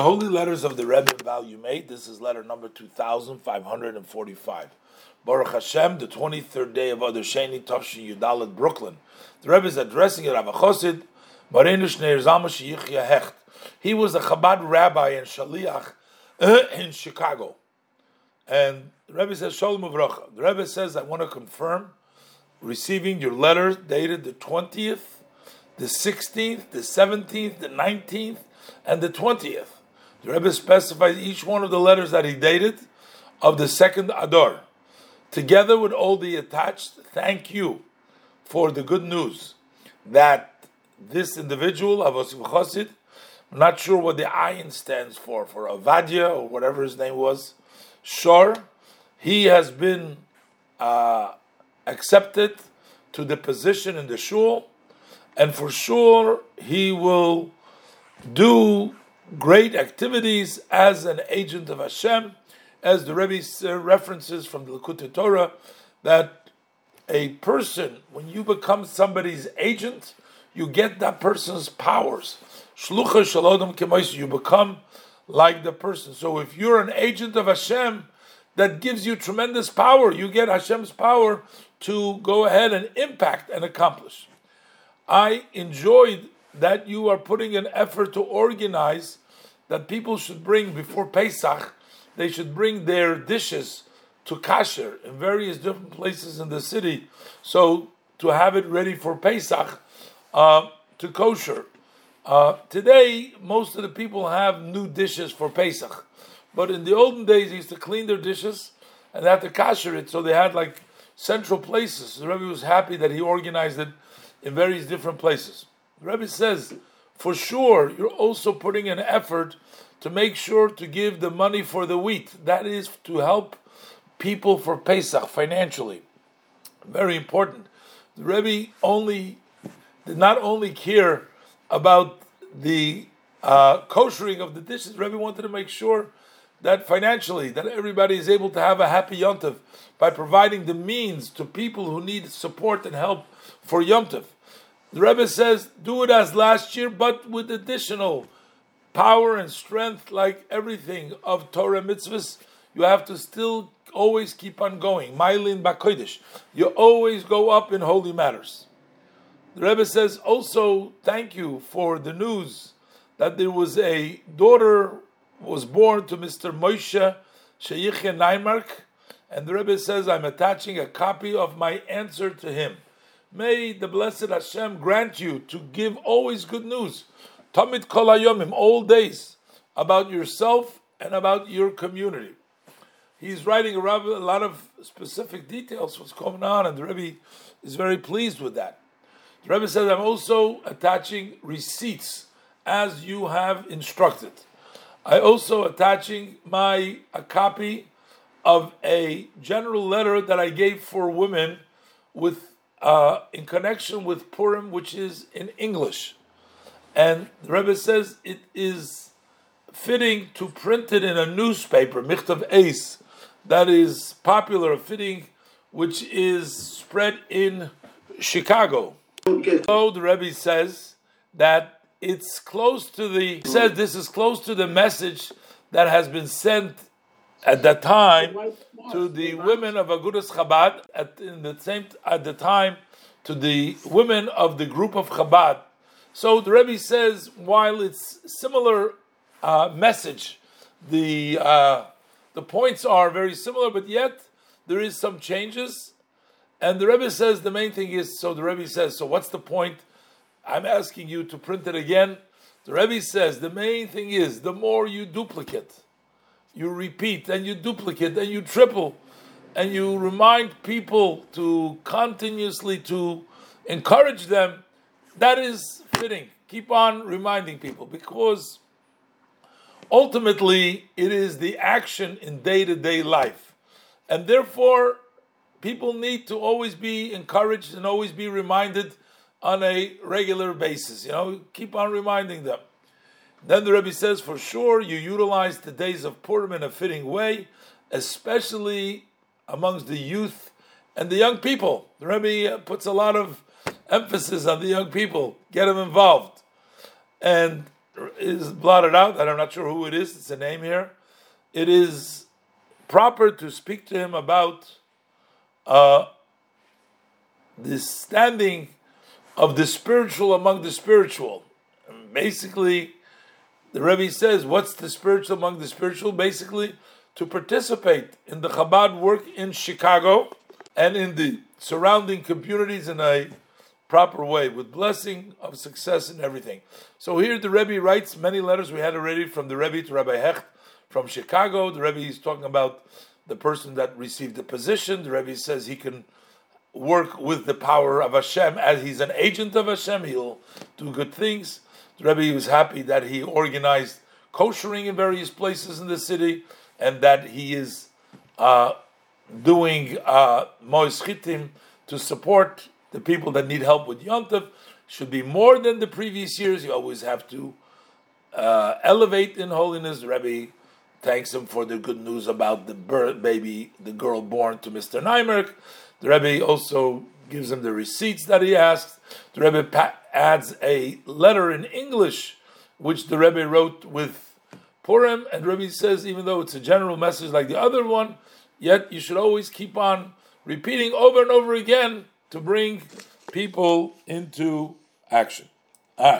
The Holy Letters of the Rebbe, Volume 8. This is letter number 2545. Baruch Hashem, the 23rd day of Adar Sheni, Tavshin Yudalit, Brooklyn. The Rebbe is addressing it, Rav Chosid, Hecht. He was a Chabad rabbi and Shaliach in Chicago. And the Rebbe says, Shalom Uvracha. The Rebbe says, I want to confirm receiving your letter dated the 20th, the 16th, the 17th, the 19th, and the 20th. The Rebbe specifies each one of the letters that he dated of the second Adar. Together with all the attached, thank you for the good news that this individual, Avosim Chosid, I'm not sure what the ayin stands for, for Avadia or whatever his name was, Shor, he has been uh, accepted to the position in the shul, and for sure he will do great activities as an agent of Hashem, as the Rebbe uh, references from the Likkutei Torah, that a person, when you become somebody's agent, you get that person's powers. Shlucha shalodam kemois, you become like the person. So if you're an agent of Hashem, that gives you tremendous power. You get Hashem's power to go ahead and impact and accomplish. I enjoyed that you are putting an effort to organize that people should bring before Pesach, they should bring their dishes to kasher in various different places in the city. So to have it ready for Pesach, uh, to kosher. Uh, today, most of the people have new dishes for Pesach, but in the olden days, they used to clean their dishes and they had to kasher it. So they had like central places. The Rebbe was happy that he organized it in various different places. The Rebbe says, for sure, you're also putting an effort to make sure to give the money for the wheat. That is to help people for Pesach financially. Very important. The Rebbe only did not only care about the uh, koshering of the dishes. The Rebbe wanted to make sure that financially that everybody is able to have a happy yontiv by providing the means to people who need support and help for yontiv. The Rebbe says, do it as last year, but with additional power and strength, like everything of Torah mitzvahs. You have to still always keep on going. Mylin Bakoidish. You always go up in holy matters. The Rebbe says also, thank you for the news that there was a daughter was born to Mr. Moshe Sheyiche Neimark, and the Rebbe says, I'm attaching a copy of my answer to him. May the blessed Hashem grant you to give always good news, tamid kol hayomim, all days, about yourself and about your community. He's writing a lot of specific details what's going on, and the Rebbe is very pleased with that. The Rebbe says, I'm also attaching receipts as you have instructed. I also attaching my a copy of a general letter that I gave for women with uh, in connection with Purim, which is in English. And the Rebbe says it is fitting to print it in a newspaper, Michtav Ace, that is popular, fitting, which is spread in Chicago. So the Rebbe says that it's close to the, says this is close to the message that has been sent at that time to the women of Agudas Chabad at in the same at the time to the women of the group of Chabad. So the Rebbe says while it's similar uh, message, the uh, the points are very similar, but yet there is some changes. And the Rebbe says the main thing is so the Rebbe says so. What's the point? I'm asking you to print it again. The Rebbe says the main thing is the more you duplicate you repeat and you duplicate and you triple. And you remind people to continuously to encourage them. That is fitting. Keep on reminding people because ultimately it is the action in day-to-day life. And therefore people need to always be encouraged and always be reminded on a regular basis you know keep on reminding them then the Rebbe says, for sure, you utilize the days of Purim in a fitting way, especially amongst the youth and the young people. The Rebbe puts a lot of emphasis on the young people, get them involved. And is blotted out, and I'm not sure who it is, it's a name here, it is proper to speak to him about uh, the standing of the spiritual among the spiritual. Basically, the Rebbe says, what's the spiritual among the spiritual? Basically, to participate in the Chabad work in Chicago and in the surrounding communities in a proper way, with blessing of success and everything. So here the Rebbe writes many letters we had already from the Rebbe to Rabbi Hecht from Chicago. The Rebbe is talking about the person that received the position. The Rebbe says he can work with the power of Hashem as he's an agent of Hashem. He'll do good things. The Rebbe was happy that he organized koshering in various places in the city and that he is uh, doing uh, to support the people that need help with Yontif should be more than the previous years. You always have to uh, elevate in holiness. The Rebbe thanks him for the good news about the birth, baby, the girl born to Mr. Neimark. The Rebbe also gives him the receipts that he asked. The Rebbe adds a letter in English, which the Rebbe wrote with Purim, and Rebbe says, even though it's a general message like the other one, yet you should always keep on repeating over and over again to bring people into action. All right.